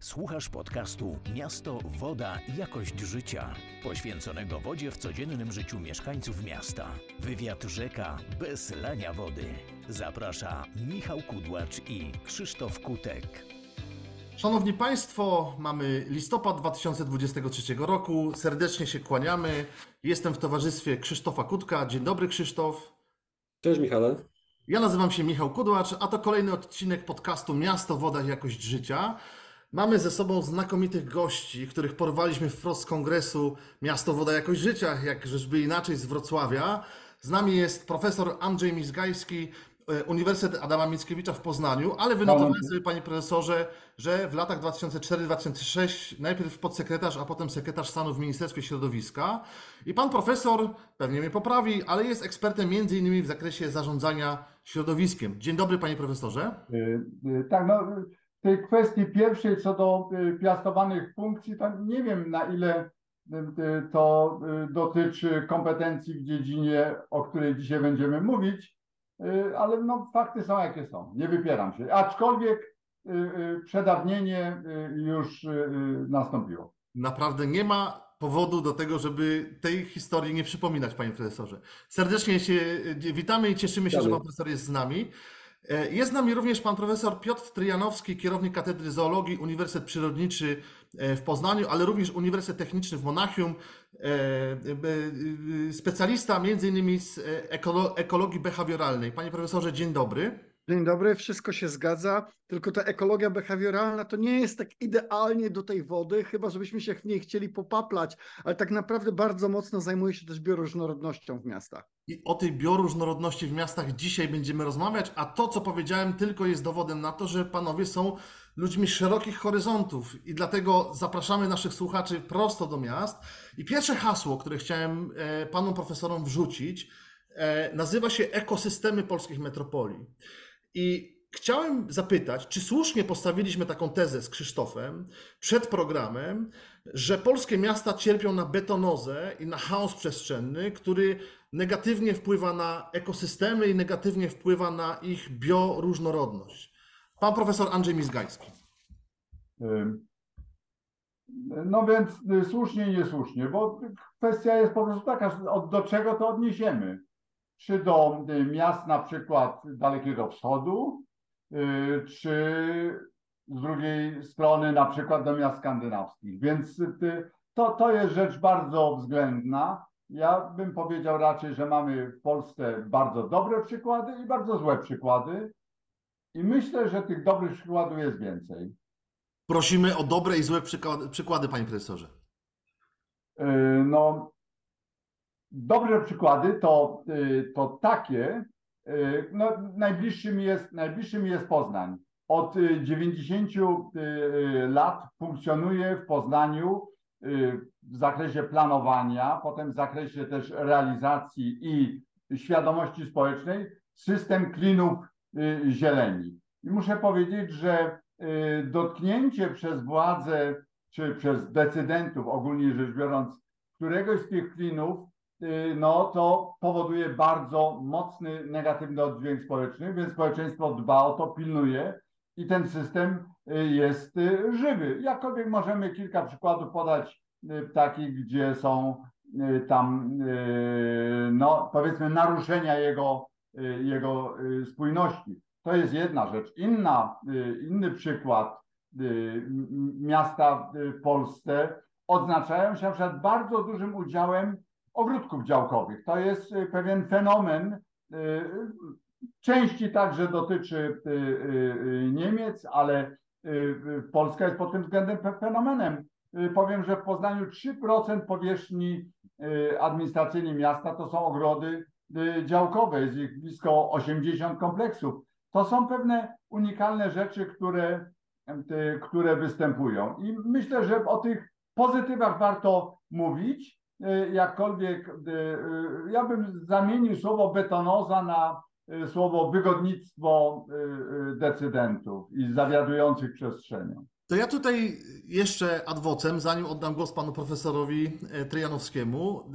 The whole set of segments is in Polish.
Słuchasz podcastu Miasto, Woda, Jakość Życia, poświęconego wodzie w codziennym życiu mieszkańców miasta. Wywiad rzeka bez lania wody. Zaprasza Michał Kudłacz i Krzysztof Kutek. Szanowni Państwo, mamy listopad 2023 roku. Serdecznie się kłaniamy. Jestem w towarzystwie Krzysztofa Kutka. Dzień dobry, Krzysztof. Cześć Michale. Ja nazywam się Michał Kudłacz, a to kolejny odcinek podcastu Miasto, Woda, Jakość Życia. Mamy ze sobą znakomitych gości, których porwaliśmy wprost z kongresu Miasto, Woda, Jakość Życia, jak żeby inaczej z Wrocławia. Z nami jest profesor Andrzej Mizgajski, e, Uniwersytet Adama Mickiewicza w Poznaniu, ale wynotowałem sobie, panie profesorze, że w latach 2004-2006 najpierw podsekretarz, a potem sekretarz stanu w Ministerstwie Środowiska. I pan profesor, pewnie mnie poprawi, ale jest ekspertem innymi w zakresie zarządzania środowiskiem. Dzień dobry, panie profesorze. Y, y, Tak, no tej kwestii pierwszej co do y, piastowanych funkcji, to nie wiem na ile y, y, to dotyczy kompetencji w dziedzinie, o której dzisiaj będziemy mówić, ale no fakty są jakie są, nie wypieram się. Aczkolwiek przedawnienie już nastąpiło. Naprawdę nie ma powodu do tego, żeby tej historii nie przypominać, panie profesorze. Serdecznie się witamy i cieszymy się, że Witamy. pan profesor jest z nami. E, Jest z nami również pan profesor Piotr Tryjanowski, kierownik Katedry Zoologii Uniwersytet Przyrodniczy e, w Poznaniu, ale również Uniwersytet Techniczny w Monachium, e, specjalista między innymi z ekolo- ekologii behawioralnej. Panie profesorze, dzień dobry. Dzień dobry, wszystko się zgadza, tylko ta ekologia behawioralna to nie jest tak idealnie do tej wody, chyba żebyśmy się w niej chcieli popaplać, ale tak naprawdę bardzo mocno zajmuje się też bioróżnorodnością w miastach. I o tej bioróżnorodności w miastach dzisiaj będziemy rozmawiać, a to, co powiedziałem, tylko jest dowodem na to, że panowie są ludźmi szerokich horyzontów i dlatego zapraszamy naszych słuchaczy prosto do miast. I pierwsze hasło, które chciałem e, panom profesorom wrzucić, e, nazywa się Ekosystemy polskich metropolii. I chciałem zapytać, czy słusznie postawiliśmy taką tezę z Krzysztofem przed programem, że polskie miasta cierpią na betonozę i na chaos przestrzenny, który negatywnie wpływa na ekosystemy i negatywnie wpływa na ich bioróżnorodność. Pan profesor Andrzej Mizgajski. Y, No więc y, słusznie i niesłusznie, bo kwestia jest po prostu taka, do czego to odniesiemy. Czy do y, miast na przykład Dalekiego Wschodu, y, czy z drugiej strony na przykład do miast skandynawskich. Więc y, to, to jest rzecz bardzo względna. Ja bym powiedział raczej, że mamy w Polsce bardzo dobre przykłady i bardzo złe przykłady. I myślę, że tych dobrych przykładów jest więcej. Prosimy o dobre i złe przykłady, przykłady panie profesorze. Yy, No, dobre przykłady to, yy, to takie, yy, no, najbliższym jest, najbliższym jest Poznań. Od yy, 90 yy, lat funkcjonuje w Poznaniu w zakresie planowania, potem w zakresie też realizacji i świadomości społecznej system klinów zieleni. I muszę powiedzieć, że dotknięcie przez władze czy przez decydentów, ogólnie rzecz biorąc, któregoś z tych klinów, y, no to powoduje bardzo mocny negatywny oddźwięk społeczny, więc społeczeństwo dba o to, pilnuje i ten system y, jest y, żywy. Jakkolwiek możemy kilka przykładów podać y, takich, gdzie są y, tam, y, no powiedzmy, naruszenia jego, y, jego y, spójności. To jest jedna rzecz. Inna, y, inny przykład y, miasta y, w Polsce odznaczają się na przykład bardzo dużym udziałem ogródków działkowych. To jest y, pewien fenomen, y, części także dotyczy y, Niemiec, ale Polska jest pod tym względem fe- fenomenem. Powiem, że w Poznaniu 3% powierzchni administracyjnej miasta to są ogrody działkowe, jest ich blisko 80 kompleksów. To są pewne unikalne rzeczy, które, które występują. I myślę, że o tych pozytywach warto mówić, jakkolwiek y, y, ja bym zamienił słowo betonoza na słowo wygodnictwo decydentów i zawiadujących przestrzenią. To ja tutaj jeszcze ad vocem, zanim oddam głos panu profesorowi e, Tryjanowskiemu,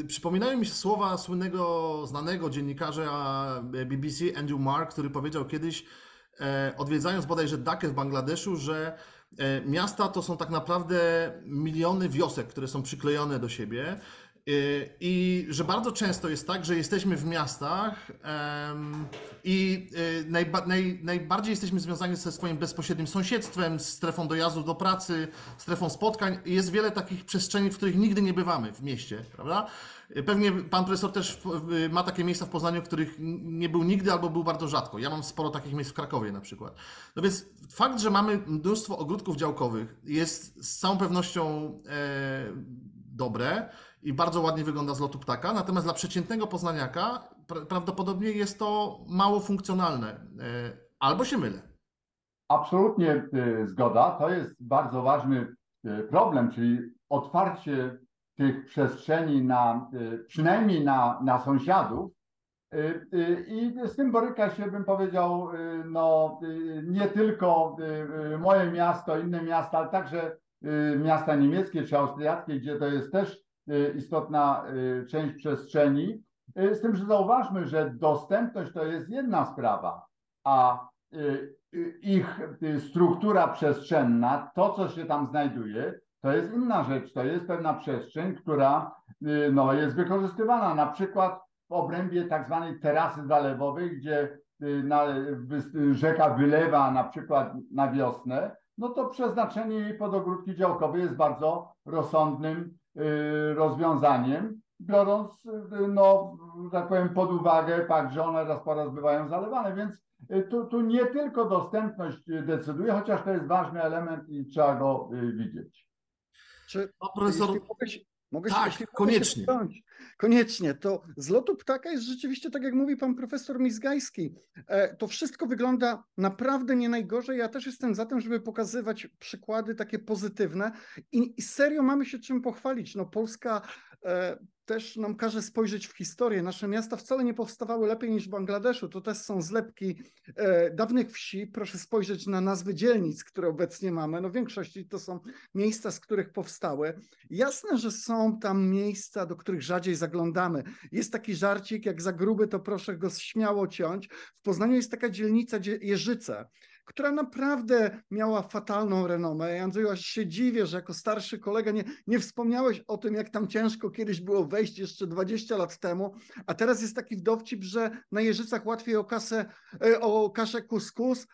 e, przypominają mi się słowa słynnego, znanego dziennikarza BBC Andrew Mark, który powiedział kiedyś, e, odwiedzając bodajże Dakę w Bangladeszu, że E, miasta to są tak naprawdę miliony wiosek, które są przyklejone do siebie. E, I że bardzo często jest tak, że jesteśmy w miastach i e, najba, naj, najbardziej jesteśmy związani ze swoim bezpośrednim sąsiedztwem, strefą dojazdu do pracy, strefą spotkań. Jest wiele takich przestrzeni, w których nigdy nie bywamy w mieście, prawda? Pewnie pan profesor też ma takie miejsca w Poznaniu, w których nie był nigdy albo był bardzo rzadko. Ja mam sporo takich miejsc w Krakowie na przykład. No więc fakt, że mamy mnóstwo ogródków działkowych jest z całą pewnością e, dobre i bardzo ładnie wygląda z lotu ptaka, natomiast dla przeciętnego poznaniaka pra, prawdopodobnie jest to mało funkcjonalne. E, albo się mylę. Absolutnie y, zgoda. To jest bardzo ważny y, problem, czyli otwarcie tych przestrzeni na, przynajmniej na, na sąsiadów. I z tym boryka się, bym powiedział, no, nie tylko moje miasto, inne miasta, ale także miasta niemieckie czy austriackie, gdzie to jest też istotna y, część przestrzeni. Y, Z tym, że zauważmy, że dostępność to jest jedna sprawa, a y, y, ich y, struktura przestrzenna, to co się tam znajduje, to jest inna rzecz. To jest pewna przestrzeń, która y, no, jest wykorzystywana na przykład w obrębie tak zwanej terasy zalewowej, gdzie y, na, rzeka wylewa na przykład na wiosnę, no to przeznaczenie jej pod ogródki działkowe jest bardzo rozsądnym y, rozwiązaniem, biorąc, y, no, że tak powiem, pod uwagę fakt, że one raz po raz bywają zalewane, więc y, tu, tu nie tylko dostępność y, decyduje, chociaż to jest ważny element i trzeba go y, widzieć. Czy Pan profesor, Jeśli mogę się, mogę się, Tak, się koniecznie. Koniecznie. To z lotu ptaka jest rzeczywiście, tak jak mówi pan profesor Mizgajski, e, to wszystko wygląda naprawdę nie najgorzej. Ja też jestem za tym, żeby pokazywać przykłady takie pozytywne i, i serio mamy się czym pochwalić. No Polska też nam każe spojrzeć w historię. Nasze miasta wcale nie powstawały lepiej niż w Bangladeszu. To też są zlepki e, dawnych wsi. Proszę spojrzeć na nazwy dzielnic, które obecnie mamy. No w większości to są miejsca, z których powstały. Jasne, że są tam miejsca, do których rzadziej zaglądamy. Jest taki żarcik, jak za gruby, to proszę go śmiało ciąć. W Poznaniu jest taka dzielnica Dzie- Jeżyce, która naprawdę miała fatalną renomę. I Andrzeju, aż się dziwię, że jako starszy kolega nie, nie wspomniałeś o tym, jak tam ciężko kiedyś było wejść jeszcze 20 lat temu, a teraz jest taki dowcip, że na Jeżycach łatwiej o kasę, e, o kaszę kuskus,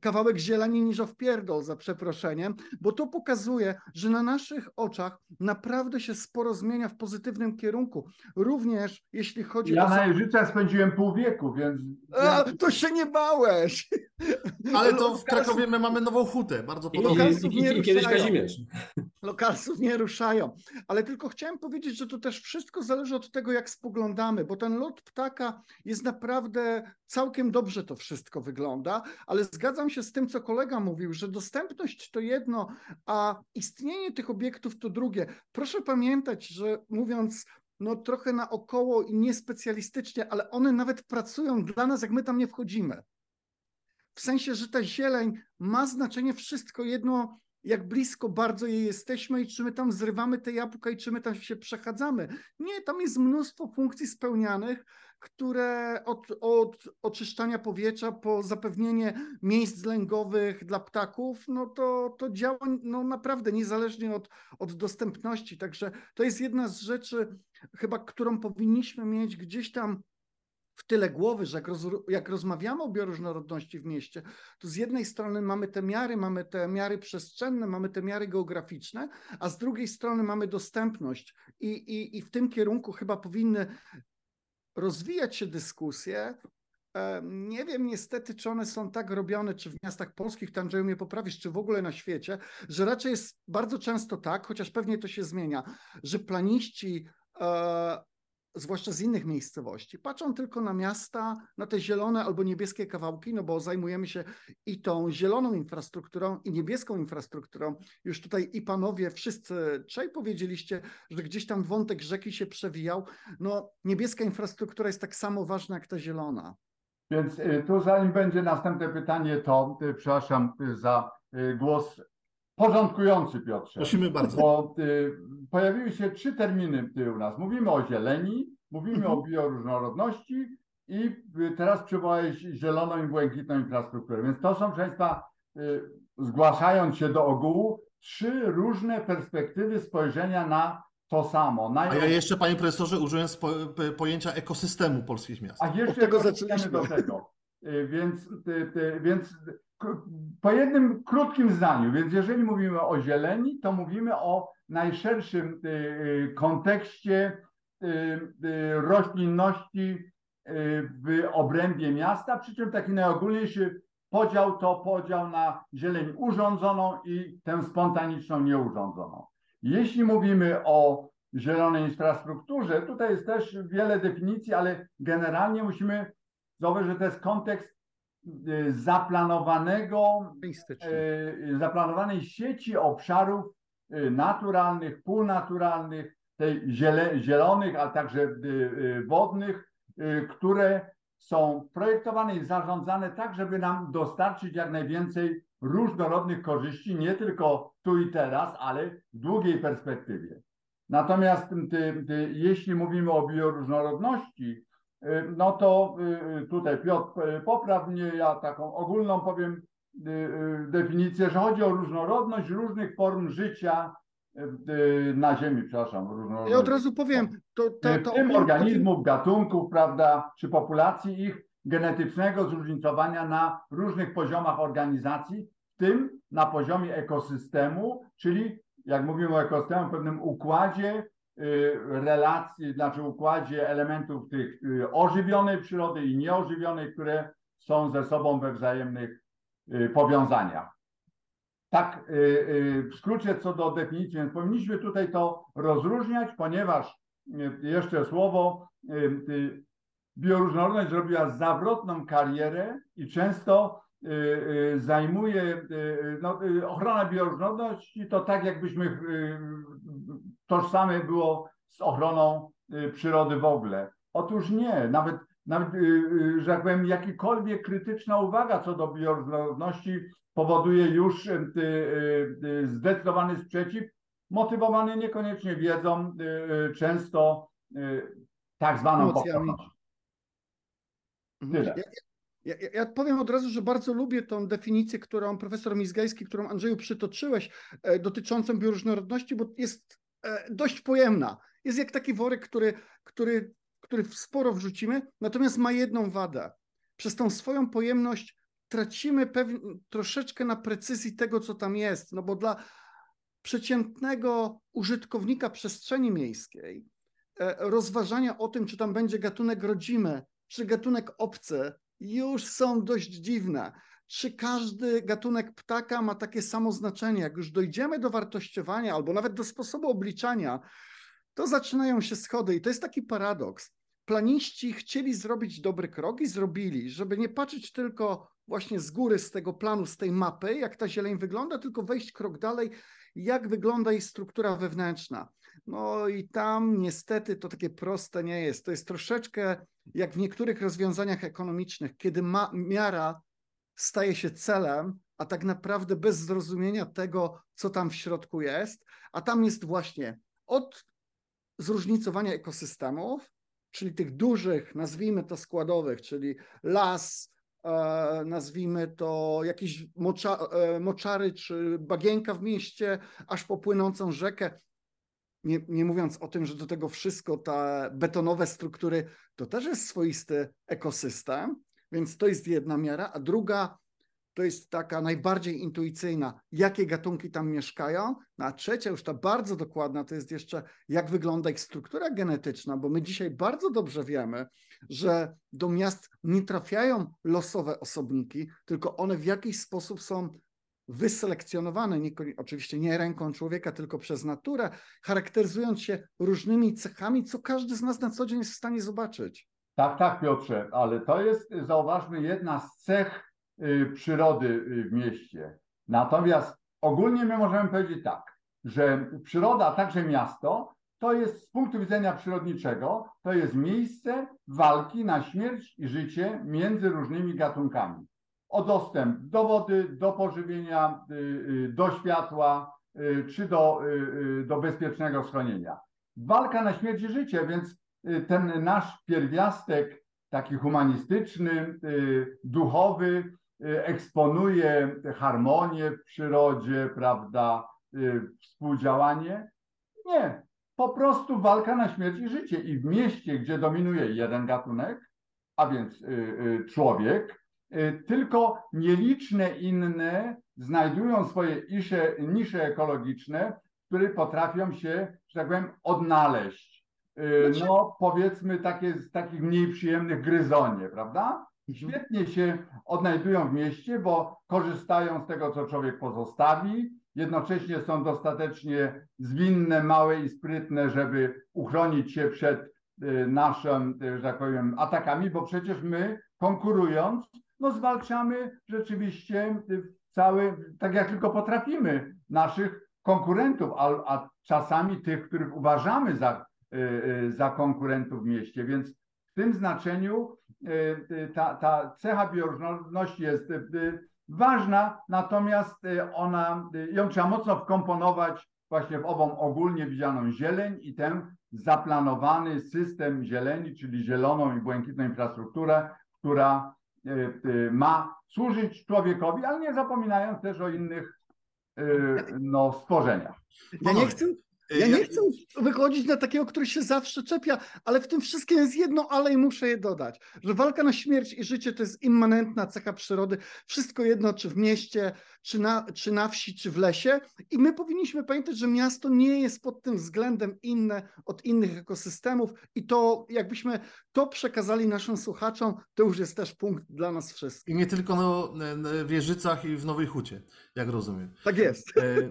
kawałek zieleni niż o wpierdol, za przeproszeniem, bo to pokazuje, że na naszych oczach naprawdę się sporo zmienia w pozytywnym kierunku. Również jeśli chodzi Ja o... na Jeżycach spędziłem pół wieku, więc A, to się nie bałeś! ale to w Krakowie my mamy nową hutę, bardzo I, podobną. i, i, nie i kiedyś. Kazimierz. Lokalsów nie ruszają. Ale tylko chciałem powiedzieć, że to też wszystko zależy od tego, jak spoglądamy, bo ten lot ptaka jest naprawdę całkiem dobrze to wszystko wygląda, ale zgadzam się z tym, co kolega mówił, że dostępność to jedno, a istnienie tych obiektów to drugie. Proszę pamiętać, że mówiąc no trochę naokoło i niespecjalistycznie, ale one nawet pracują dla nas, jak my tam nie wchodzimy. W sensie, że ta zieleń ma znaczenie wszystko jedno, jak blisko bardzo jej jesteśmy i czy my tam zrywamy te jabłka i czy my tam się przechadzamy. Nie, tam jest mnóstwo funkcji spełnianych, które od, od oczyszczania powietrza po zapewnienie miejsc lęgowych dla ptaków, no to, to działa no naprawdę niezależnie od, od dostępności. Także to jest jedna z rzeczy, chyba którą powinniśmy mieć gdzieś tam w tyle głowy, że jak, roz, jak rozmawiamy o bioróżnorodności w mieście, to z jednej strony mamy te miary, mamy te miary przestrzenne, mamy te miary geograficzne, a z drugiej strony mamy dostępność i, i, i w tym kierunku chyba powinny rozwijać się dyskusje. E, Nie wiem niestety, czy one są tak robione, czy w miastach polskich, tam Andrzeju mnie poprawisz, czy w ogóle na świecie, że raczej jest bardzo często tak, chociaż pewnie to się zmienia, że planiści e, zwłaszcza z innych miejscowości, patrzą tylko na miasta, na te zielone albo niebieskie kawałki, no bo zajmujemy się i tą zieloną infrastrukturą, i niebieską infrastrukturą. Już tutaj i panowie, wszyscy trzej powiedzieliście, że gdzieś tam wątek rzeki się przewijał. No, niebieska infrastruktura jest tak samo ważna jak ta zielona. Więc y, tu zanim będzie następne pytanie, to y, przepraszam za y, głos porządkujący Piotrze. Prosimy bardzo. Bo y, pojawiły się trzy terminy y, u nas. Mówimy o zieleni, mówimy Mhm. o bioróżnorodności i y, teraz przywołałeś zieloną i błękitną infrastrukturę. Więc to są, proszę Państwa, y, zgłaszając się do ogółu, trzy różne perspektywy spojrzenia na to samo. A ja jeszcze, panie profesorze, użyłem spo, pojęcia ekosystemu polskich miast. A jeszcze Od tego zaczęliśmy. do tego. Y, Więc, y, y, więc po jednym krótkim zdaniu, więc jeżeli mówimy o zieleni, to mówimy o najszerszym y, y, kontekście y, roślinności w obrębie miasta, przy czym taki najogólniejszy podział to podział na zieleń urządzoną i tę spontaniczną nieurządzoną. Jeśli mówimy o zielonej infrastrukturze, tutaj jest też wiele definicji, ale generalnie musimy zauważyć, że to jest kontekst zaplanowanego, Turystyczny. y, zaplanowanej sieci obszarów y, naturalnych, półnaturalnych, tej zielonych, ale także y, y, wodnych, y, które są projektowane i zarządzane tak, żeby nam dostarczyć jak najwięcej różnorodnych korzyści, nie tylko tu i teraz, ale w długiej perspektywie. Natomiast ty, ty, jeśli mówimy o bioróżnorodności, y, no to y, tutaj Piotr y, popraw mnie, ja taką ogólną powiem y, y, definicję, że chodzi o różnorodność różnych form życia y, y, na Ziemi, przepraszam, różnorodność. Ja od razu powiem, to, to, Y, to w tym organizmów, gatunków, prawda, czy populacji ich genetycznego zróżnicowania na różnych poziomach organizacji, w tym na poziomie ekosystemu, czyli jak mówimy o ekosystemie, pewnym układzie y, relacji, znaczy układzie elementów tych y, ożywionej przyrody i nieożywionej, które są ze sobą we wzajemnych y, powiązaniach. Tak, y, y, w skrócie co do definicji, więc powinniśmy tutaj to rozróżniać, ponieważ y, jeszcze słowo, y, y, bioróżnorodność zrobiła zawrotną karierę i często y, y, zajmuje, y, no, y, ochrona bioróżnorodności to tak jakbyśmy y, tożsame było z ochroną y, przyrody w ogóle. Otóż nie, nawet, nawet y, y, że tak powiem, jakikolwiek krytyczna uwaga co do bioróżnorodności powoduje już zdecydowany sprzeciw, motywowany niekoniecznie wiedzą, często tak zwaną pokornością. Mhm. Tyle. Ja, ja, ja, powiem od razu, że bardzo lubię tą definicję, którą profesor Mizgajski, którą Andrzeju przytoczyłeś, e, dotyczącą bioróżnorodności, bo jest dość pojemna. Jest jak taki worek, który, który, który sporo wrzucimy, natomiast ma jedną wadę. Przez tą swoją pojemność tracimy pewnie, troszeczkę na precyzji tego, co tam jest, no bo dla przeciętnego użytkownika przestrzeni miejskiej e, rozważania o tym, czy tam będzie gatunek rodzimy, czy gatunek obcy, już są dość dziwne. Czy każdy gatunek ptaka ma takie samo znaczenie? Jak już dojdziemy do wartościowania albo nawet do sposobu obliczania, to zaczynają się schody i to jest taki paradoks. Planiści chcieli zrobić dobry krok i zrobili, żeby nie patrzeć tylko właśnie z góry, z tego planu, z tej mapy, jak ta zieleń wygląda, tylko wejść krok dalej, jak wygląda jej struktura wewnętrzna. No i tam niestety to takie proste nie jest. To jest troszeczkę jak w niektórych rozwiązaniach ekonomicznych, kiedy ma, miara staje się celem, a tak naprawdę bez zrozumienia tego, co tam w środku jest, a tam jest właśnie od zróżnicowania ekosystemów, czyli tych dużych, nazwijmy to składowych, czyli las, e, nazwijmy to jakieś mocza, e, moczary czy bagienka w mieście, aż po płynącą rzekę. Nie, nie mówiąc o tym, że do tego wszystko te betonowe struktury to też jest swoisty ekosystem, więc to jest jedna miara, a druga to jest taka najbardziej intuicyjna, jakie gatunki tam mieszkają, no a trzecia, już ta bardzo dokładna, to jest jeszcze jak wygląda ich struktura genetyczna, bo my dzisiaj bardzo dobrze wiemy, że do miast nie trafiają losowe osobniki, tylko one w jakiś sposób są wyselekcjonowane, nie, oczywiście nie ręką człowieka, tylko przez naturę, charakteryzując się różnymi cechami, co każdy z nas na co dzień jest w stanie zobaczyć. Tak, tak, Piotrze, ale to jest, zauważmy, jedna z cech y, przyrody y, w mieście. Natomiast ogólnie my możemy powiedzieć tak, że przyroda, a także miasto, to jest z punktu widzenia przyrodniczego, to jest miejsce walki na śmierć i życie między różnymi gatunkami. O dostęp do wody, do pożywienia, y, do światła, czy do, do bezpiecznego schronienia. Walka na śmierć i życie, więc ten nasz pierwiastek taki humanistyczny, y, duchowy, eksponuje harmonię w przyrodzie, prawda, współdziałanie. Nie, po prostu walka na śmierć i życie. I w mieście, gdzie dominuje jeden gatunek, a więc człowiek, tylko nieliczne inne znajdują swoje nisze, nisze ekologiczne, w których potrafią się, że tak powiem, odnaleźć. Znaczy- no, powiedzmy, takie z takich mniej przyjemnych gryzonie, prawda? Mhm. Świetnie się odnajdują w mieście, bo korzystają z tego, co człowiek pozostawi, jednocześnie są dostatecznie zwinne, małe i sprytne, żeby uchronić się przed y, naszym, y, że tak powiem, atakami, bo przecież my konkurując, no zwalczamy rzeczywiście cały, tak jak tylko potrafimy, naszych konkurentów, a, a czasami tych, których uważamy za, za konkurentów w mieście. Więc w tym znaczeniu ta, ta cecha bioróżnorodności jest ważna, natomiast y, ona, y, ją trzeba mocno wkomponować właśnie w ową ogólnie widzianą zieleń i ten zaplanowany system zieleni, czyli zieloną i błękitną infrastrukturę, która y, ma służyć człowiekowi, ale nie zapominając też o innych no, stworzeniach. Ja nie chcę ja nie chcę wychodzić na takiego, który się zawsze czepia, ale w tym wszystkim jest jedno ale i muszę je dodać, że walka na śmierć i życie to jest immanentna cecha przyrody, wszystko jedno czy w mieście, czy na, czy na wsi, czy w lesie i my powinniśmy pamiętać, że miasto nie jest pod tym względem inne od innych ekosystemów i to jakbyśmy to przekazali naszym słuchaczom, to już jest też punkt dla nas wszystkich. I nie tylko no, w Wieżycach i w Nowej Hucie, jak rozumiem. Tak jest. E,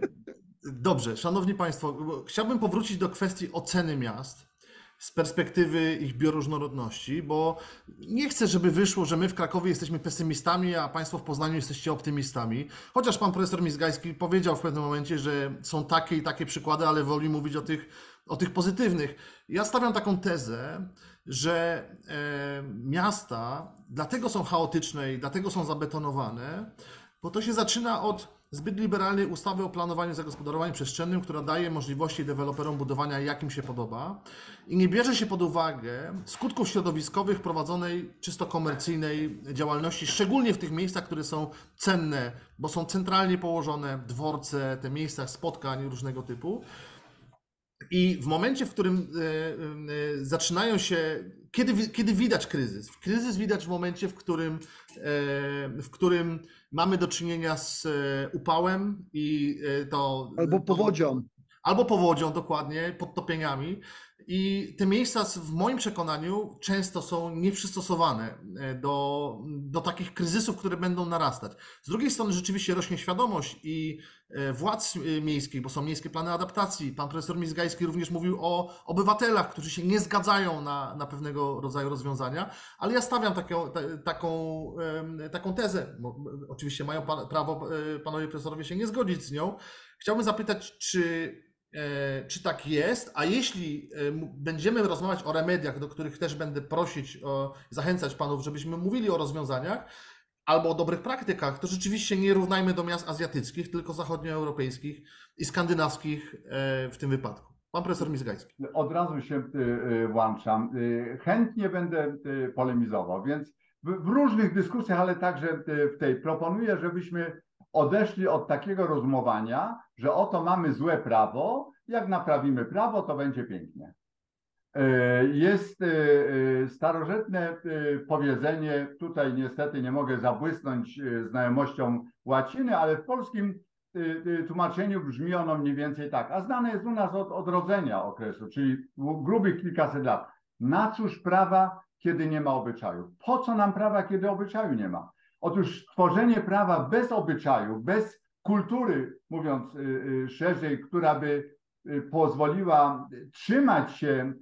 Dobrze, szanowni państwo, chciałbym powrócić do kwestii oceny miast z perspektywy ich bioróżnorodności, bo nie chcę, żeby wyszło, że my w Krakowie jesteśmy pesymistami, a Państwo w Poznaniu jesteście optymistami. Chociaż Pan Profesor Mizgajski powiedział w pewnym momencie, że są takie i takie przykłady, ale woli mówić o tych, o tych pozytywnych. Ja stawiam taką tezę, że e, miasta dlatego są chaotyczne i dlatego są zabetonowane, bo to się zaczyna od zbyt liberalnej ustawy o planowaniu zagospodarowania przestrzennym, która daje możliwości deweloperom budowania jak im się podoba i nie bierze się pod uwagę skutków środowiskowych prowadzonej czysto komercyjnej działalności, szczególnie w tych miejscach, które są cenne, bo są centralnie położone dworce, te miejsca spotkań różnego typu. I w momencie, w którym e, e, zaczynają się, kiedy, kiedy widać kryzys? Kryzys widać w momencie, w którym, e, w którym mamy do czynienia z upałem i to. Albo powodzią. Albo powodzią, dokładnie, podtopieniami. I te miejsca w moim przekonaniu często są nieprzystosowane e, do, do takich kryzysów, które będą narastać. Z drugiej strony rzeczywiście rośnie świadomość i e, władz e, miejskich, bo są miejskie plany adaptacji. Pan profesor Mizgajski również mówił o obywatelach, którzy się nie zgadzają na, na pewnego rodzaju rozwiązania, ale ja stawiam taką, taką, taką tezę. Oczywiście mają prawo panowie profesorowie się nie zgodzić z nią. Chciałbym zapytać, czy czy tak jest, a jeśli e, będziemy rozmawiać o remediach, do których też będę prosić, zachęcać panów, żebyśmy mówili o rozwiązaniach albo o dobrych praktykach, to rzeczywiście nie równajmy do miast azjatyckich, tylko zachodnioeuropejskich i skandynawskich e, w tym wypadku. Pan profesor Mizgajski. Od razu się włączam. Chętnie będę polemizował, więc w różnych dyskusjach, ale także w tej proponuję, żebyśmy odeszli od takiego rozumowania, że oto mamy złe prawo, jak naprawimy prawo, to będzie pięknie. E, jest e, e, starożytne powiedzenie, tutaj niestety nie mogę zabłysnąć znajomością łaciny, ale w polskim tłumaczeniu brzmi ono mniej więcej tak, a znane jest u nas od odrodzenia okresu, czyli grubych kilkaset lat. Na cóż prawa, kiedy nie ma obyczaju? Po co nam prawa, kiedy obyczaju nie ma? Otóż tworzenie prawa bez obyczaju, bez kultury, mówiąc y, y, szerzej, która by y, pozwoliła trzymać się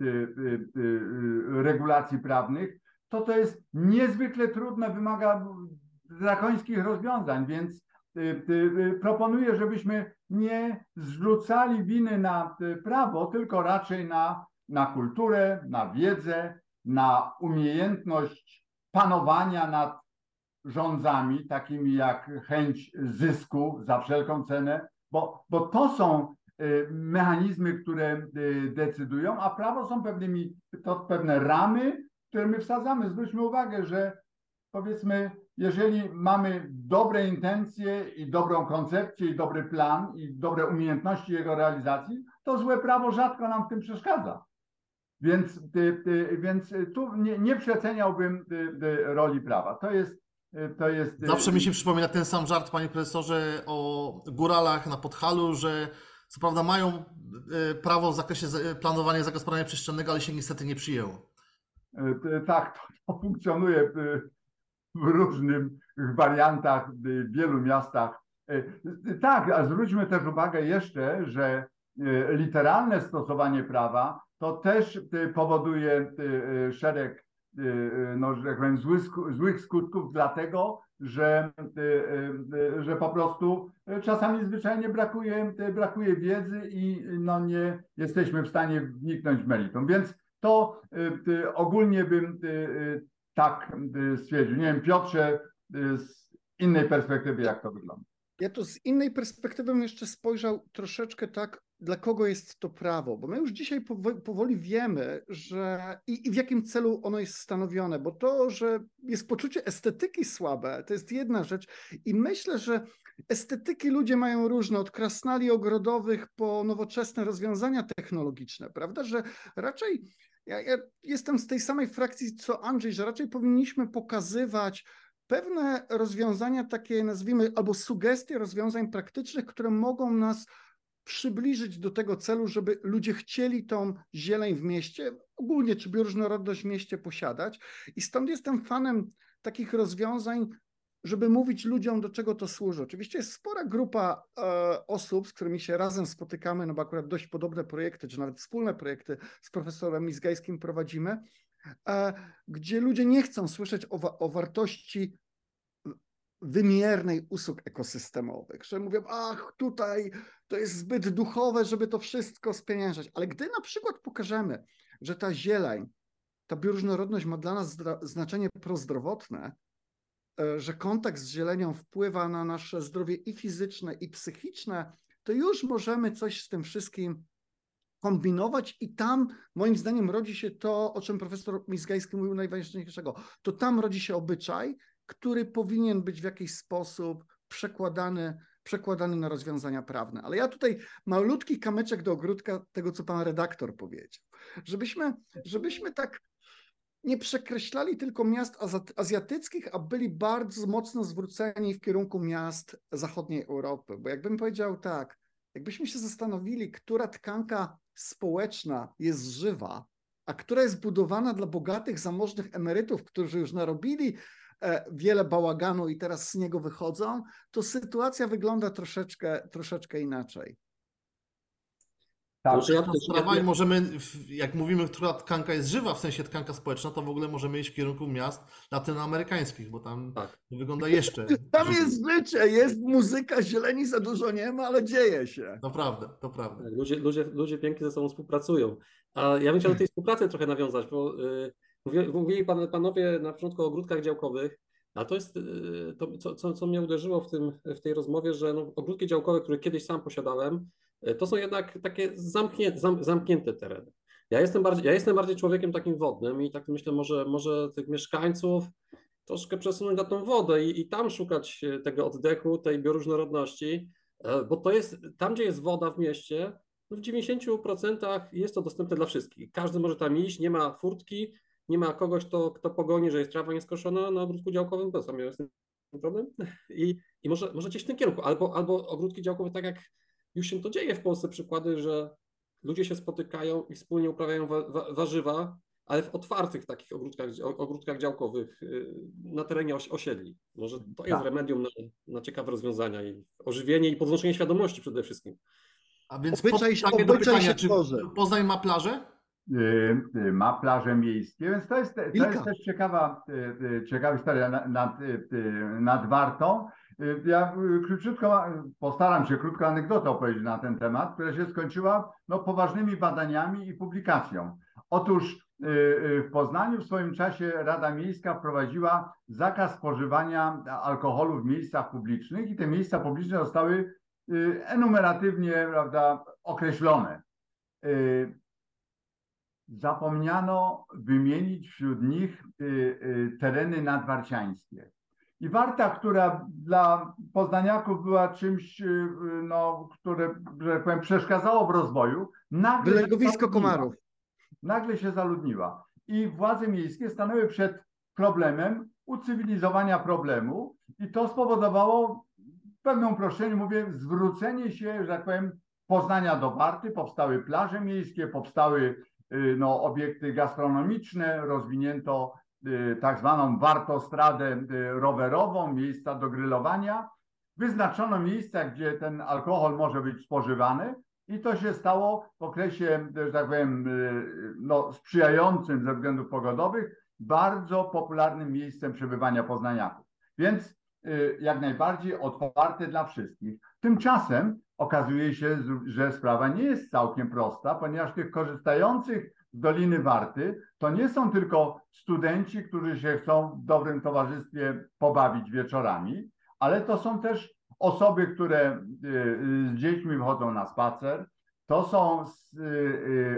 regulacji prawnych, to to jest niezwykle trudne, wymaga drakońskich rozwiązań, więc proponuję, żebyśmy nie zrzucali winy na prawo, tylko raczej na, na kulturę, na wiedzę, na umiejętność panowania nad rządzami, takimi jak chęć zysku za wszelką cenę, bo, bo to są y, mechanizmy, które y, decydują, a prawo są pewnymi, to pewne ramy, które my wsadzamy. Zwróćmy uwagę, że powiedzmy jeżeli mamy dobre intencje i dobrą koncepcję i dobry plan i dobre umiejętności jego realizacji, to złe prawo rzadko nam w tym przeszkadza. Więc, więc tu nie, nie przeceniałbym roli prawa. To jest, to jest. Zawsze mi się przypomina ten sam żart, panie profesorze, o góralach na Podhalu, że co prawda mają e, prawo w zakresie planowania zagospodarowania przestrzennego, ale się niestety nie przyjęło. E, tak, to, funkcjonuje e, w różnych wariantach w wielu miastach. Tak, a zwróćmy też uwagę jeszcze, że literalne stosowanie prawa to też powoduje szereg no, że tak powiem, złych, złych skutków, dlatego że, y, że po prostu czasami zwyczajnie brakuje, brakuje wiedzy i no, nie jesteśmy w stanie wniknąć w meritum. Więc to ogólnie bym tak stwierdził. Nie wiem, Piotrze, z innej perspektywy, jak to wygląda. Ja to z innej perspektywy bym jeszcze spojrzał troszeczkę tak dla kogo jest to prawo, bo my już dzisiaj powoli wiemy, że i, w jakim celu ono jest stanowione, bo to, że jest poczucie estetyki słabe, to jest jedna rzecz. I myślę, że estetyki ludzie mają różne, od krasnali ogrodowych po nowoczesne rozwiązania technologiczne, prawda, że raczej ja, ja jestem z tej samej frakcji co Andrzej, że raczej powinniśmy pokazywać pewne rozwiązania takie, nazwijmy, albo sugestie rozwiązań praktycznych, które mogą nas przybliżyć do tego celu, żeby ludzie chcieli tą zieleń w mieście, ogólnie czy bioróżnorodność w mieście posiadać. I stąd jestem fanem takich rozwiązań, żeby mówić ludziom, do czego to służy. Oczywiście jest spora grupa e, osób, z którymi się razem spotykamy, no bo akurat dość podobne projekty, czy nawet wspólne projekty z profesorem Mizgajskim prowadzimy, e, gdzie ludzie nie chcą słyszeć o, o wartości wymiernej usług ekosystemowych, że mówią, ach, tutaj to jest zbyt duchowe, żeby to wszystko spieniężać. Ale gdy na przykład pokażemy, że ta zieleń, ta bioróżnorodność ma dla nas znaczenie prozdrowotne, e, że kontakt z zielenią wpływa na nasze zdrowie i fizyczne, i psychiczne, to już możemy coś z tym wszystkim kombinować i tam moim zdaniem rodzi się to, o czym profesor Mizgajski mówił najważniejszego. To tam rodzi się obyczaj, który powinien być w jakiś sposób przekładany, przekładany na rozwiązania prawne. Ale ja tutaj malutki kamyczek do ogródka tego, co pan redaktor powiedział. Żebyśmy, żebyśmy tak nie przekreślali tylko miast azjatyckich, a byli bardzo mocno zwróceni w kierunku miast zachodniej Europy. Bo jakbym powiedział tak, jakbyśmy się zastanowili, która tkanka społeczna jest żywa, a która jest budowana dla bogatych, zamożnych emerytów, którzy już narobili wiele bałaganu i teraz z niego wychodzą, to sytuacja wygląda troszeczkę, troszeczkę inaczej. Tak, ja, sprawa i możemy, jak mówimy, która tkanka jest żywa, w sensie tkanka społeczna, to w ogóle możemy iść w kierunku miast latynoamerykańskich, bo tam tak. wygląda jeszcze. Tam jest życie, jest muzyka, zieleni za dużo nie ma, ale dzieje się. To prawda, to prawda. Tak, ludzie, ludzie, ludzie pięknie ze sobą współpracują. A ja bym chciał do tej współpracy trochę nawiązać, bo Mówili pan, panowie na początku o ogródkach działkowych, a to jest y, to, co, co, mnie uderzyło w, tym, w tej rozmowie, że no, ogródki działkowe, które kiedyś sam posiadałem, y, to są jednak takie zamknięte, zam, zamknięte tereny. Ja jestem, bardziej, ja jestem bardziej człowiekiem takim wodnym i tak myślę, może, może tych mieszkańców troszkę przesunąć na tą wodę i, i tam szukać y, tego oddechu, tej bioróżnorodności, bo to jest, tam gdzie jest woda w mieście, no w 90% jest to dostępne dla wszystkich. Każdy może tam iść, nie ma furtki, nie ma kogoś, kto, kto pogoni, że jest trawa nieskoszona na ogródku działkowym, to sam jest ten problem. I, i może, może gdzieś w tym kierunku, albo, albo ogródki działkowe, tak jak już się to dzieje w Polsce, przykłady, że ludzie się spotykają i wspólnie uprawiają wa, wa, warzywa, ale w otwartych takich ogródkach, ogródkach działkowych y, na terenie osiedli. Może to jest tak. remedium na, na ciekawe rozwiązania i ożywienie i podnoszenie świadomości przede wszystkim. A więc obyczaj, obyczaj do pytania, czy Poznań ma plażę? Y, y, ma plaże miejskie, więc to jest, to jest też ciekawa, y, ciekawa historia nad, nad Wartą. Ja króciutko postaram się krótko anegdotę opowiedzieć na ten temat, która się skończyła no, poważnymi badaniami i publikacją. Otóż w Poznaniu w swoim czasie Rada Miejska wprowadziła zakaz spożywania alkoholu w miejscach publicznych i te miejsca publiczne zostały enumeratywnie prawda, określone zapomniano wymienić wśród nich y, y, tereny nadwarciańskie. I Warta, która dla poznaniaków była czymś, y, no, które, że tak powiem, przeszkadzało w rozwoju, nagle się Wylegowisko komarów. Nagle się zaludniła. I władze miejskie stanęły przed problemem ucywilizowania problemu i to spowodowało w pewnym uproszczeniu, mówię, zwrócenie się, że tak powiem, Poznania do Warty, powstały plaże miejskie, powstały no, obiekty gastronomiczne, rozwinięto y, tak zwaną wartostradę y, rowerową, miejsca do grillowania. Wyznaczono miejsca, gdzie ten alkohol może być spożywany i to się stało w okresie, że tak powiem, no, sprzyjającym ze względów pogodowych, bardzo popularnym miejscem przebywania poznaniaków. Więc jak najbardziej otwarte dla wszystkich. Tymczasem okazuje się, że sprawa nie jest całkiem prosta, ponieważ tych korzystających z Doliny Warty to nie są tylko studenci, którzy się chcą w dobrym towarzystwie pobawić wieczorami, ale to są też osoby, które z dziećmi wychodzą na spacer, to są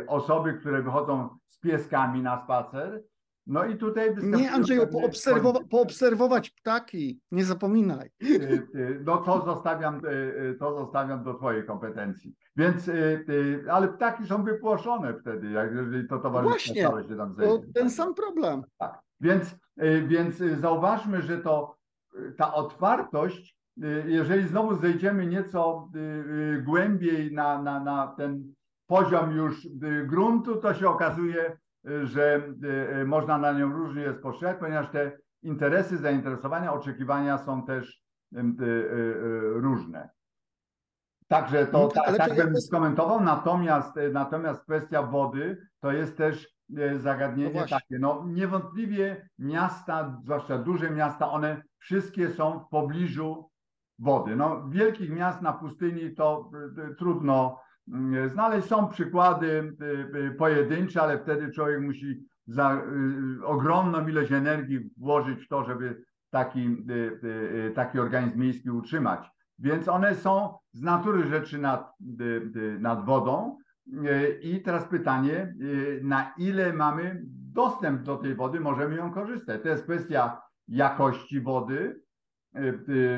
osoby, które wychodzą z pieskami na spacer, no i tutaj Nie, Andrzeju, poobserwowa poobserwować ptaki, nie zapominaj. Y, y, no to zostawiam, y, to zostawiam do Twojej kompetencji. Więc, ale ptaki są wypłoszone wtedy, jak jeżeli to towarzystwo całe się tam zejdzie. To ten sam problem. Tak. Więc, więc zauważmy, że to ta otwartość, jeżeli znowu zejdziemy nieco głębiej na, na, na ten poziom już gruntu, to się okazuje, że e, można na nią różnie spostrzegać, ponieważ te interesy, zainteresowania, oczekiwania są też e, e, różne. Także to, tak, tak bym skomentował, natomiast, natomiast kwestia wody to jest też zagadnienie no takie. No niewątpliwie miasta, zwłaszcza duże miasta, one wszystkie są w pobliżu wody. No wielkich miast na pustyni to trudno znaleźć. Są przykłady y, y, pojedyncze, ale wtedy człowiek musi za y, ogromną ilość energii włożyć w to, żeby taki, taki organizm miejski utrzymać. Więc one są z natury rzeczy nad, nad wodą. I teraz pytanie, na ile mamy dostęp do tej wody, możemy ją korzystać. To jest kwestia jakości wody,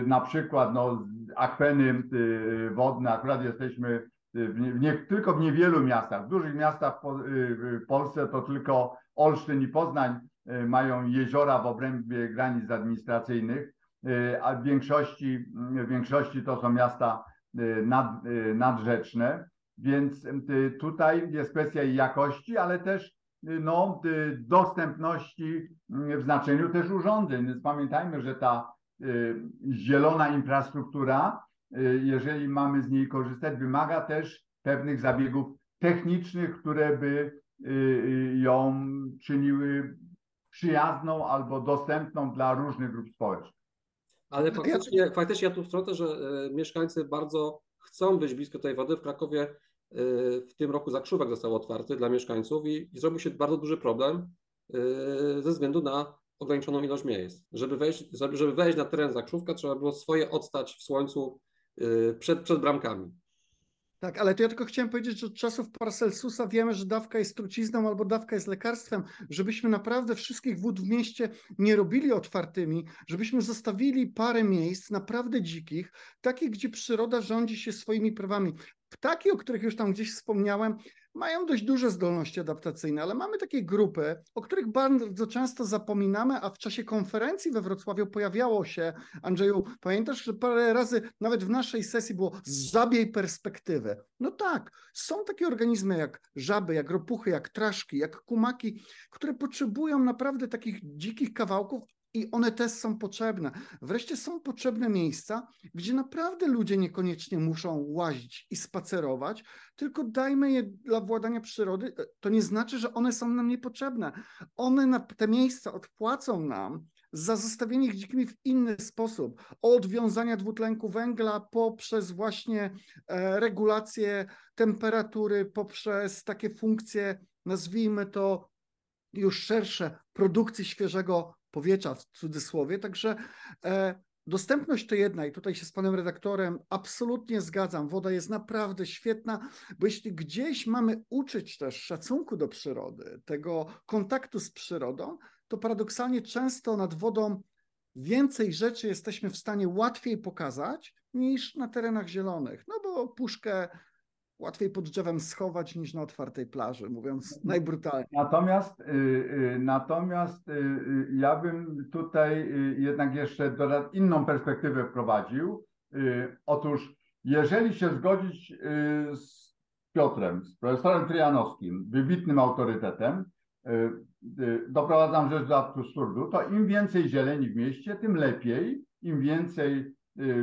na przykład no, akweny wodne, akurat jesteśmy w nie, tylko w niewielu miastach. W dużych miastach w Polsce to tylko Olsztyn i Poznań y, mają jeziora w obrębie granic administracyjnych, y, a w większości, w większości to są miasta y, nad, nadrzeczne. Więc tutaj jest kwestia jakości, ale też no, dostępności w znaczeniu też urządzeń. Więc pamiętajmy, że ta zielona infrastruktura Y, jeżeli mamy z niej korzystać, wymaga też pewnych zabiegów technicznych, które by y, y, ją czyniły przyjazną albo dostępną dla różnych grup społecznych. Ale faktycznie, faktycznie ja tu wtrącę, że mieszkańcy bardzo chcą być blisko tej wody. W Krakowie w tym roku zakrzówek został otwarty dla mieszkańców i, i zrobił się bardzo duży problem ze względu na ograniczoną ilość miejsc. Żeby wejść, żeby wejść na teren zakrzówka, trzeba było swoje odstać w słońcu Y, przed, przed bramkami. Tak, ale to ja tylko chciałem powiedzieć, że od czasów Paracelsusa wiemy, że dawka jest trucizną albo dawka jest lekarstwem, żebyśmy naprawdę wszystkich wód w mieście nie robili otwartymi, żebyśmy zostawili parę miejsc naprawdę dzikich, takich, gdzie przyroda rządzi się swoimi prawami. Ptaki, o których już tam gdzieś wspomniałem, mają dość duże zdolności adaptacyjne, ale mamy takie grupy, o których bardzo często zapominamy, a w czasie konferencji we Wrocławiu pojawiało się, Andrzeju, pamiętasz, że parę razy nawet w naszej sesji było z perspektywy. No tak, są takie organizmy jak żaby, jak ropuchy, jak traszki, jak kumaki, które potrzebują naprawdę takich dzikich kawałków, i one też są potrzebne. Wreszcie są potrzebne miejsca, gdzie naprawdę ludzie niekoniecznie muszą łazić i spacerować, tylko dajmy je dla władania przyrody. To nie znaczy, że one są nam niepotrzebne. One na te miejsca odpłacą nam za zostawienie ich dzikimi w inny sposób. Od wiązania dwutlenku węgla poprzez właśnie e, regulację temperatury, poprzez takie funkcje, nazwijmy to już szersze, produkcji świeżego powietrza w cudzysłowie. Także e, dostępność to jedna i tutaj się z panem redaktorem absolutnie zgadzam. Woda jest naprawdę świetna, bo jeśli gdzieś mamy uczyć też szacunku do przyrody, tego kontaktu z przyrodą, to paradoksalnie często nad wodą więcej rzeczy jesteśmy w stanie łatwiej pokazać niż na terenach zielonych. No bo puszkę łatwiej pod drzewem schować niż na otwartej plaży, mówiąc najbrutalniej. Natomiast, y, y, natomiast y, ja bym tutaj jednak jeszcze inną perspektywę wprowadził. Otóż, jeżeli się zgodzić z Piotrem, z profesorem Tryjanowskim, wybitnym autorytetem, doprowadzam rzecz do absurdu, to im więcej zieleni w mieście, tym lepiej. Im więcej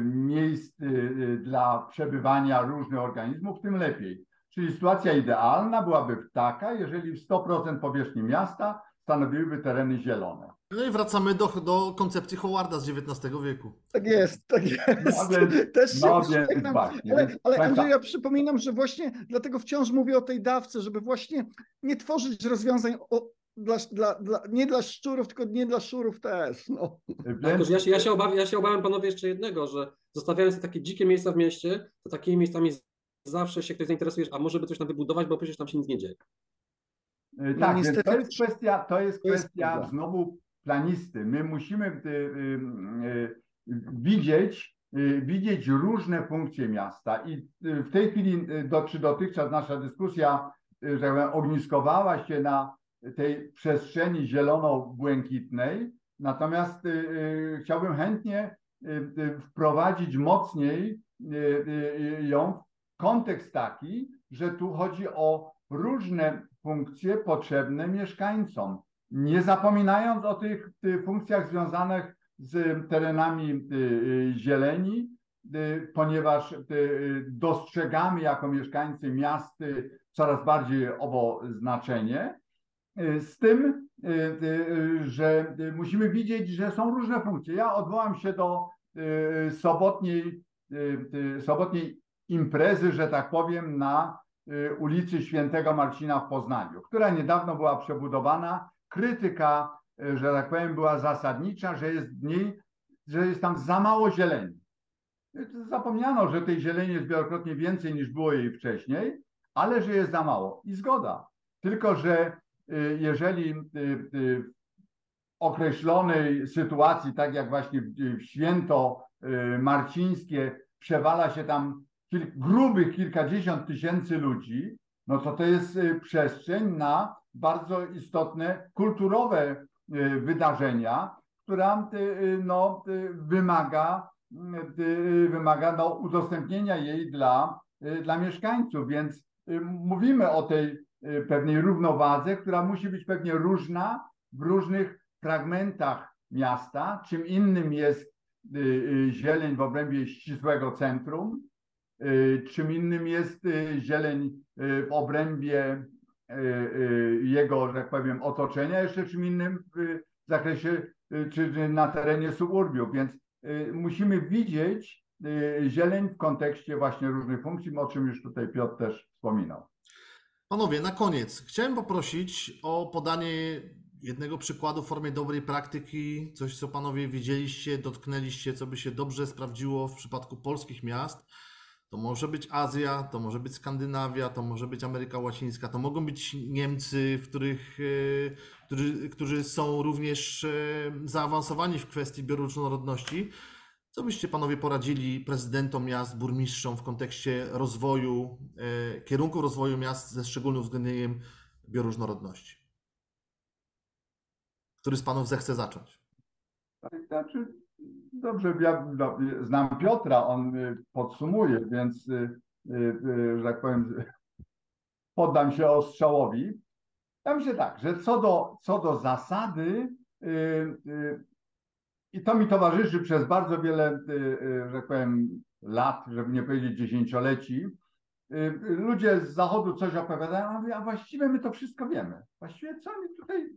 miejsc y, y, dla przebywania różnych organizmów, tym lepiej. Czyli sytuacja idealna byłaby taka, jeżeli 100% powierzchni miasta stanowiłyby tereny zielone. No i wracamy do, do koncepcji Howarda z XIX wieku. Tak jest, tak jest. No więc- Też się no więc właśnie, Ale, ale Andrzej, ja przypominam, że właśnie dlatego wciąż mówię o tej dawce, żeby właśnie nie tworzyć rozwiązań o, dla, dla, dla, nie dla szczurów, tylko nie dla szurów też. No. Że ja, się, ja, się obawiam, ja się obawiam, panowie, jeszcze jednego, że zostawiając takie dzikie miejsca w mieście, to takimi miejscami zawsze się ktoś zainteresuje, a może by coś tam wybudować, bo przecież tam się nic nie dzieje. Y, No Tak, niestety- to jest kwestia, to jest jest kwestia prawda. znowu planisty. My musimy y, y, y, widzieć, y, widzieć różne funkcje miasta i y, w tej chwili, y, do, czy dotychczas nasza dyskusja, y, że tak powiem, ogniskowała się na tej przestrzeni zielono-błękitnej, natomiast y, y, chciałbym chętnie y, wprowadzić mocniej ją w kontekst taki, że tu chodzi o różne funkcje potrzebne mieszkańcom. Nie zapominając o tych, funkcjach związanych z terenami zieleni, ponieważ dostrzegamy jako mieszkańcy miast coraz bardziej owo znaczenie. Y, Z tym, y, y, że musimy widzieć, że są różne funkcje. Ja odwołam się do sobotniej, sobotniej imprezy, że tak powiem, na ulicy Świętego Marcina w Poznaniu, która niedawno była przebudowana. Krytyka, że tak powiem, była zasadnicza, że jest w niej, że jest tam za mało zieleni. Zapomniano, że tej zieleni jest wielokrotnie więcej niż było jej wcześniej, ale że jest za mało. I zgoda. Tylko, że jeżeli y, y, w określonej sytuacji, tak jak właśnie w, w święto y, marcińskie, przewala się tam kil, grubych kilkadziesiąt tysięcy ludzi, no to to jest y, przestrzeń na bardzo istotne kulturowe y, wydarzenia, która y, y, no, y, wymaga, y, wymaga no, udostępnienia jej dla, y, dla mieszkańców. Więc y, mówimy o tej y, pewnej równowadze, która musi być pewnie różna w różnych fragmentach miasta. Czym innym jest y, y, zieleń w obrębie ścisłego centrum, y, czym innym jest y, zieleń y, w obrębie y, y, jego, że tak powiem, otoczenia, jeszcze czym innym w zakresie y, czy na terenie suburbiów. Więc y, musimy widzieć y, zieleń w kontekście właśnie różnych funkcji, o czym już tutaj Piotr też wspominał. Panowie, na koniec chciałem poprosić o podanie jednego przykładu w formie dobrej praktyki, coś co panowie widzieliście, dotknęliście, co by się dobrze sprawdziło w przypadku polskich miast. To może być Azja, to może być Skandynawia, to może być Ameryka Łacińska, to mogą być Niemcy, w których, e, którzy, którzy są również e, zaawansowani w kwestii bioróżnorodności. Co byście panowie poradzili prezydentom miast, burmistrzom w kontekście rozwoju, e, kierunku rozwoju miast ze szczególnym uwzględnieniem bioróżnorodności? Który z panów zechce zacząć? Znaczy, dobrze, ja znam Piotra, on y, podsumuje, więc, y, y, że tak powiem, poddam się ostrzałowi. Ja myślę tak, że co do, co do zasady, i to mi towarzyszy przez bardzo wiele, y, y, że powiem, lat, żeby nie powiedzieć dziesięcioleci, y, ludzie z zachodu coś opowiadają, a mówię, a właściwie my to wszystko wiemy. Właściwie co my tutaj,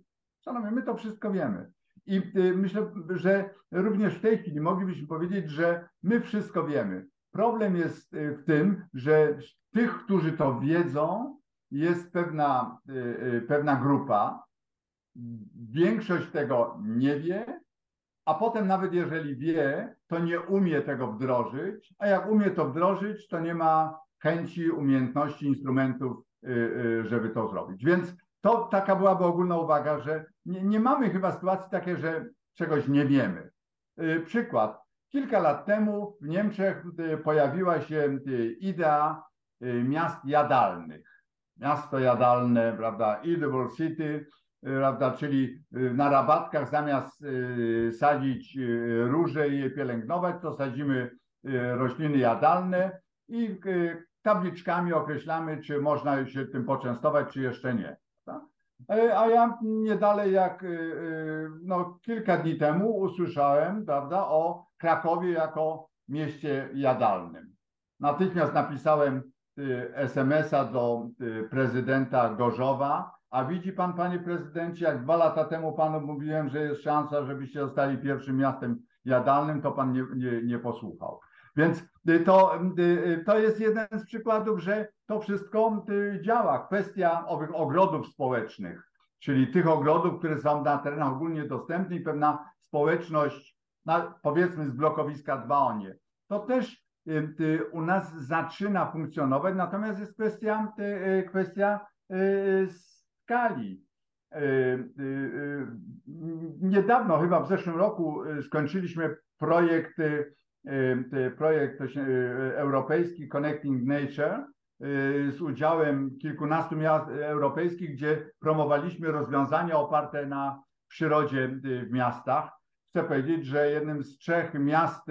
co my, to wszystko wiemy. I myślę, że również w tej chwili moglibyśmy powiedzieć, że my wszystko wiemy. Problem jest w tym, że tych, którzy to wiedzą, jest pewna, pewna grupa. Większość tego nie wie, a potem nawet jeżeli wie, to nie umie tego wdrożyć, a jak umie to wdrożyć, to nie ma chęci, umiejętności, instrumentów, y, y, żeby to zrobić. Więc to taka byłaby ogólna uwaga, że nie, nie mamy chyba sytuacji takiej, że czegoś nie wiemy. Y, Przykład. Kilka lat temu w Niemczech pojawiła się idea miast jadalnych. Miasto jadalne, prawda, Edible City, prawda, czyli y, na rabatkach zamiast y, sadzić y, róże i je pielęgnować, to sadzimy y, rośliny jadalne i y, tabliczkami określamy, czy można się tym poczęstować, czy jeszcze nie. E, A ja nie dalej jak y, y, no, kilka dni temu usłyszałem prawda, o Krakowie jako mieście jadalnym. Natychmiast napisałem y, SMS-a do y, prezydenta Gorzowa, a widzi pan, panie prezydencie, jak dwa lata temu panu mówiłem, że jest szansa, żebyście zostali pierwszym miastem jadalnym, to pan nie, nie, nie posłuchał. Więc y, to, y, y, to jest jeden z przykładów, że to wszystko działa. Kwestia owych ogrodów społecznych, czyli tych ogrodów, które są na terenach ogólnie dostępnych i pewna społeczność, powiedzmy z blokowiska dba o nie. To też u nas zaczyna funkcjonować, natomiast jest kwestia, kwestia skali. Y, y, y, Niedawno, chyba w zeszłym roku, skończyliśmy projekt, projekt europejski Connecting Nature z udziałem kilkunastu miast europejskich, gdzie promowaliśmy rozwiązania oparte na przyrodzie w miastach. Chcę powiedzieć, że jednym z trzech miast,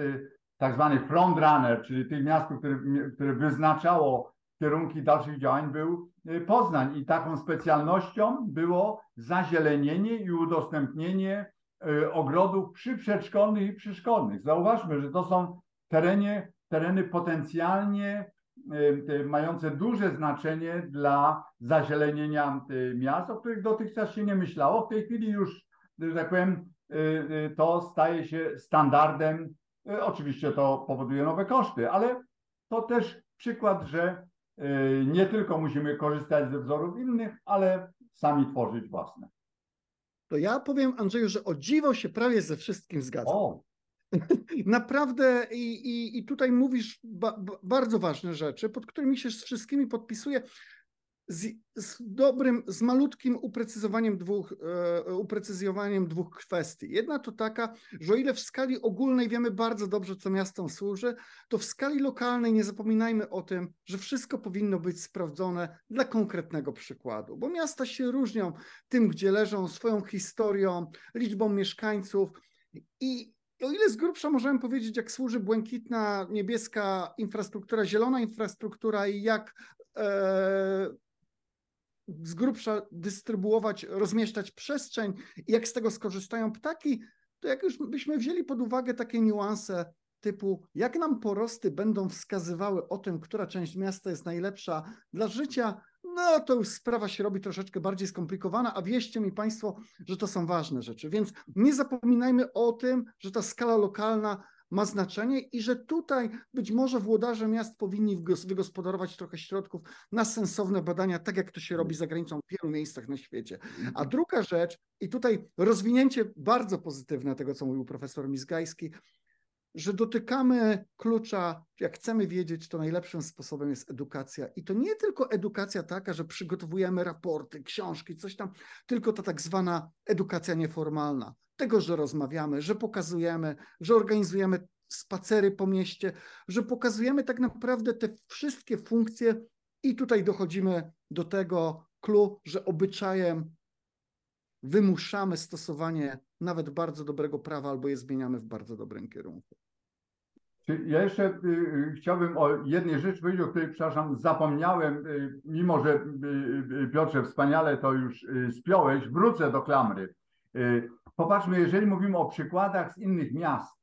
tak zwanych frontrunner, czyli tych miast, które, które wyznaczało kierunki dalszych działań, był Poznań i taką specjalnością było zazielenienie i udostępnienie y, ogrodów przyprzedszkolnych i przyszkolnych. Zauważmy, że to są terenie, tereny potencjalnie y, y, mające duże znaczenie dla zazielenienia y, miast, o których dotychczas się nie myślało. W tej chwili już, że tak powiem, y, y, to staje się standardem. Y, Oczywiście to powoduje nowe koszty, ale to też przykład, że y, nie tylko musimy korzystać ze wzorów innych, ale sami tworzyć własne. To ja powiem, Andrzeju, że o dziwo się prawie ze wszystkim zgadzam. O, Naprawdę i, i, i tutaj mówisz ba, ba, bardzo ważne rzeczy, pod którymi się z wszystkimi podpisuję. Z, z dobrym, z malutkim uprecyzowaniem dwóch, e, uprecyzowaniem dwóch kwestii. Jedna to taka, że o ile w skali ogólnej wiemy bardzo dobrze, co miastom służy, to w skali lokalnej nie zapominajmy o tym, że wszystko powinno być sprawdzone dla konkretnego przykładu, bo miasta się różnią tym, gdzie leżą, swoją historią, liczbą mieszkańców i o ile z grubsza możemy powiedzieć, jak służy błękitna, niebieska infrastruktura, zielona infrastruktura i jak e, z grubsza dystrybuować, rozmieszczać przestrzeń i jak z tego skorzystają ptaki, to jak już byśmy wzięli pod uwagę takie niuanse typu, jak nam porosty będą wskazywały o tym, która część miasta jest najlepsza dla życia, no to już sprawa się robi troszeczkę bardziej skomplikowana, a wieście mi Państwo, że to są ważne rzeczy. Więc nie zapominajmy o tym, że ta skala lokalna ma znaczenie i że tutaj być może włodarze miast powinni wygospodarować trochę środków na sensowne badania, tak jak to się robi za granicą w wielu miejscach na świecie. A druga rzecz, i tutaj rozwinięcie bardzo pozytywne tego, co mówił profesor Mizgajski, że dotykamy klucza, jak chcemy wiedzieć, to najlepszym sposobem jest edukacja. I to nie tylko edukacja taka, że przygotowujemy raporty, książki, coś tam, tylko ta tak zwana edukacja nieformalna. Tego, że rozmawiamy, że pokazujemy, że organizujemy spacery po mieście, że pokazujemy tak naprawdę te wszystkie funkcje i tutaj dochodzimy do tego clue, że obyczajem wymuszamy stosowanie nawet bardzo dobrego prawa albo je zmieniamy w bardzo dobrym kierunku. Ja jeszcze y, y, chciałbym o jednej rzeczy powiedzieć, o której, przepraszam, zapomniałem, y, mimo że Piotrze wspaniale to już spiąłeś, wrócę do klamry. Popatrzmy, jeżeli mówimy o przykładach z innych miast,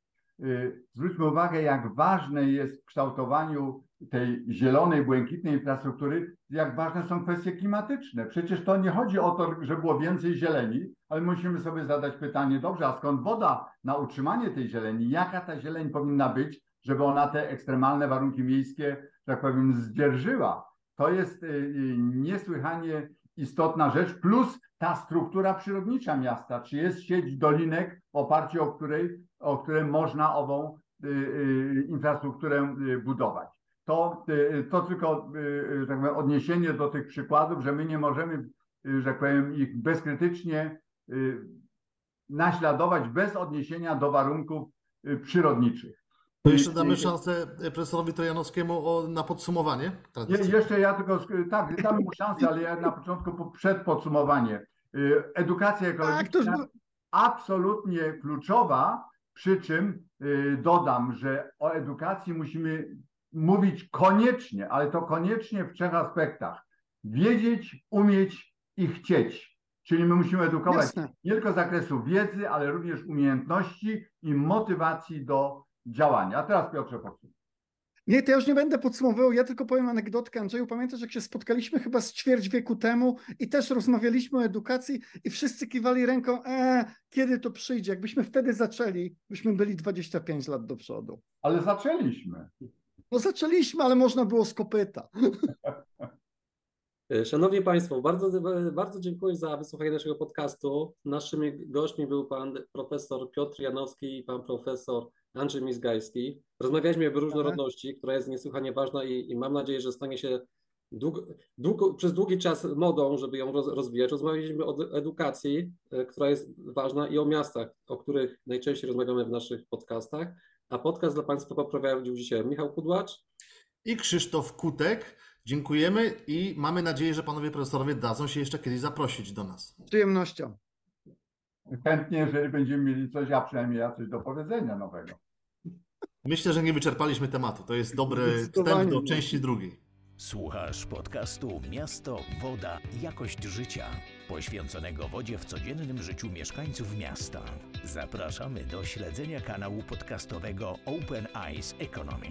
zwróćmy uwagę, jak ważne jest w kształtowaniu tej zielonej, błękitnej infrastruktury, jak ważne są kwestie klimatyczne. Przecież to nie chodzi o to, że było więcej zieleni, ale musimy sobie zadać pytanie, dobrze, a skąd woda na utrzymanie tej zieleni? Jaka ta zieleń powinna być, żeby ona te ekstremalne warunki miejskie, tak powiem, zdzierżyła? To jest y, y, niesłychanie istotna rzecz, plus ta struktura przyrodnicza miasta, czy jest sieć dolinek, w oparciu o której, o której można ową y, infrastrukturę budować. To, to tylko tak powiem, odniesienie do tych przykładów, że my nie możemy, że tak powiem, ich bezkrytycznie naśladować bez odniesienia do warunków przyrodniczych. To jeszcze damy szansę profesorowi Trojanowskiemu o, na podsumowanie. Je, jeszcze ja tylko, sk- tak, dam mu szansę, ale ja na początku po- przed podsumowanie. Y, Edukacja Tak, to ekologiczna było- absolutnie kluczowa, przy czym dodam, że o edukacji musimy mówić koniecznie, ale to koniecznie w trzech aspektach. Wiedzieć, umieć i chcieć. Czyli my musimy edukować Jasne. nie tylko z zakresu wiedzy, ale również umiejętności i motywacji do działania. A teraz Piotrze podsumuj. Nie, to ja już nie będę podsumowywał, ja tylko powiem anegdotkę. Andrzeju, pamiętasz, jak się spotkaliśmy chyba z ćwierć wieku temu i też rozmawialiśmy o edukacji i wszyscy kiwali ręką, e, kiedy to przyjdzie? Jakbyśmy wtedy zaczęli, byśmy byli 25 lat do przodu. Ale zaczęliśmy. No zaczęliśmy, ale można było z kopyta. Szanowni Państwo, bardzo, bardzo dziękuję za wysłuchanie naszego podcastu. Naszymi gośćmi był pan profesor Piotr Janowski i pan profesor Andrzej Mizgajski. Rozmawialiśmy o różnorodności, która jest niesłychanie ważna i, i mam nadzieję, że stanie się długo, długo, przez długi czas modą, żeby ją roz, rozwijać. Rozmawialiśmy o edukacji, e, która jest ważna i o miastach, o których najczęściej rozmawiamy w naszych podcastach. A podcast dla Państwa poprowadził dzisiaj Michał Kudłacz. I Krzysztof Kutek. Dziękujemy i mamy nadzieję, że panowie profesorowie dadzą się jeszcze kiedyś zaprosić do nas. Z przyjemnością. Chętnie, jeżeli będziemy mieli coś, a przynajmniej ja coś do powiedzenia nowego. Myślę, że nie wyczerpaliśmy tematu. To jest dobry wstęp do części drugiej. Słuchasz podcastu Miasto, Woda, Jakość Życia, poświęconego wodzie w codziennym życiu mieszkańców miasta. Zapraszamy do śledzenia kanału podcastowego Open Eyes Economy.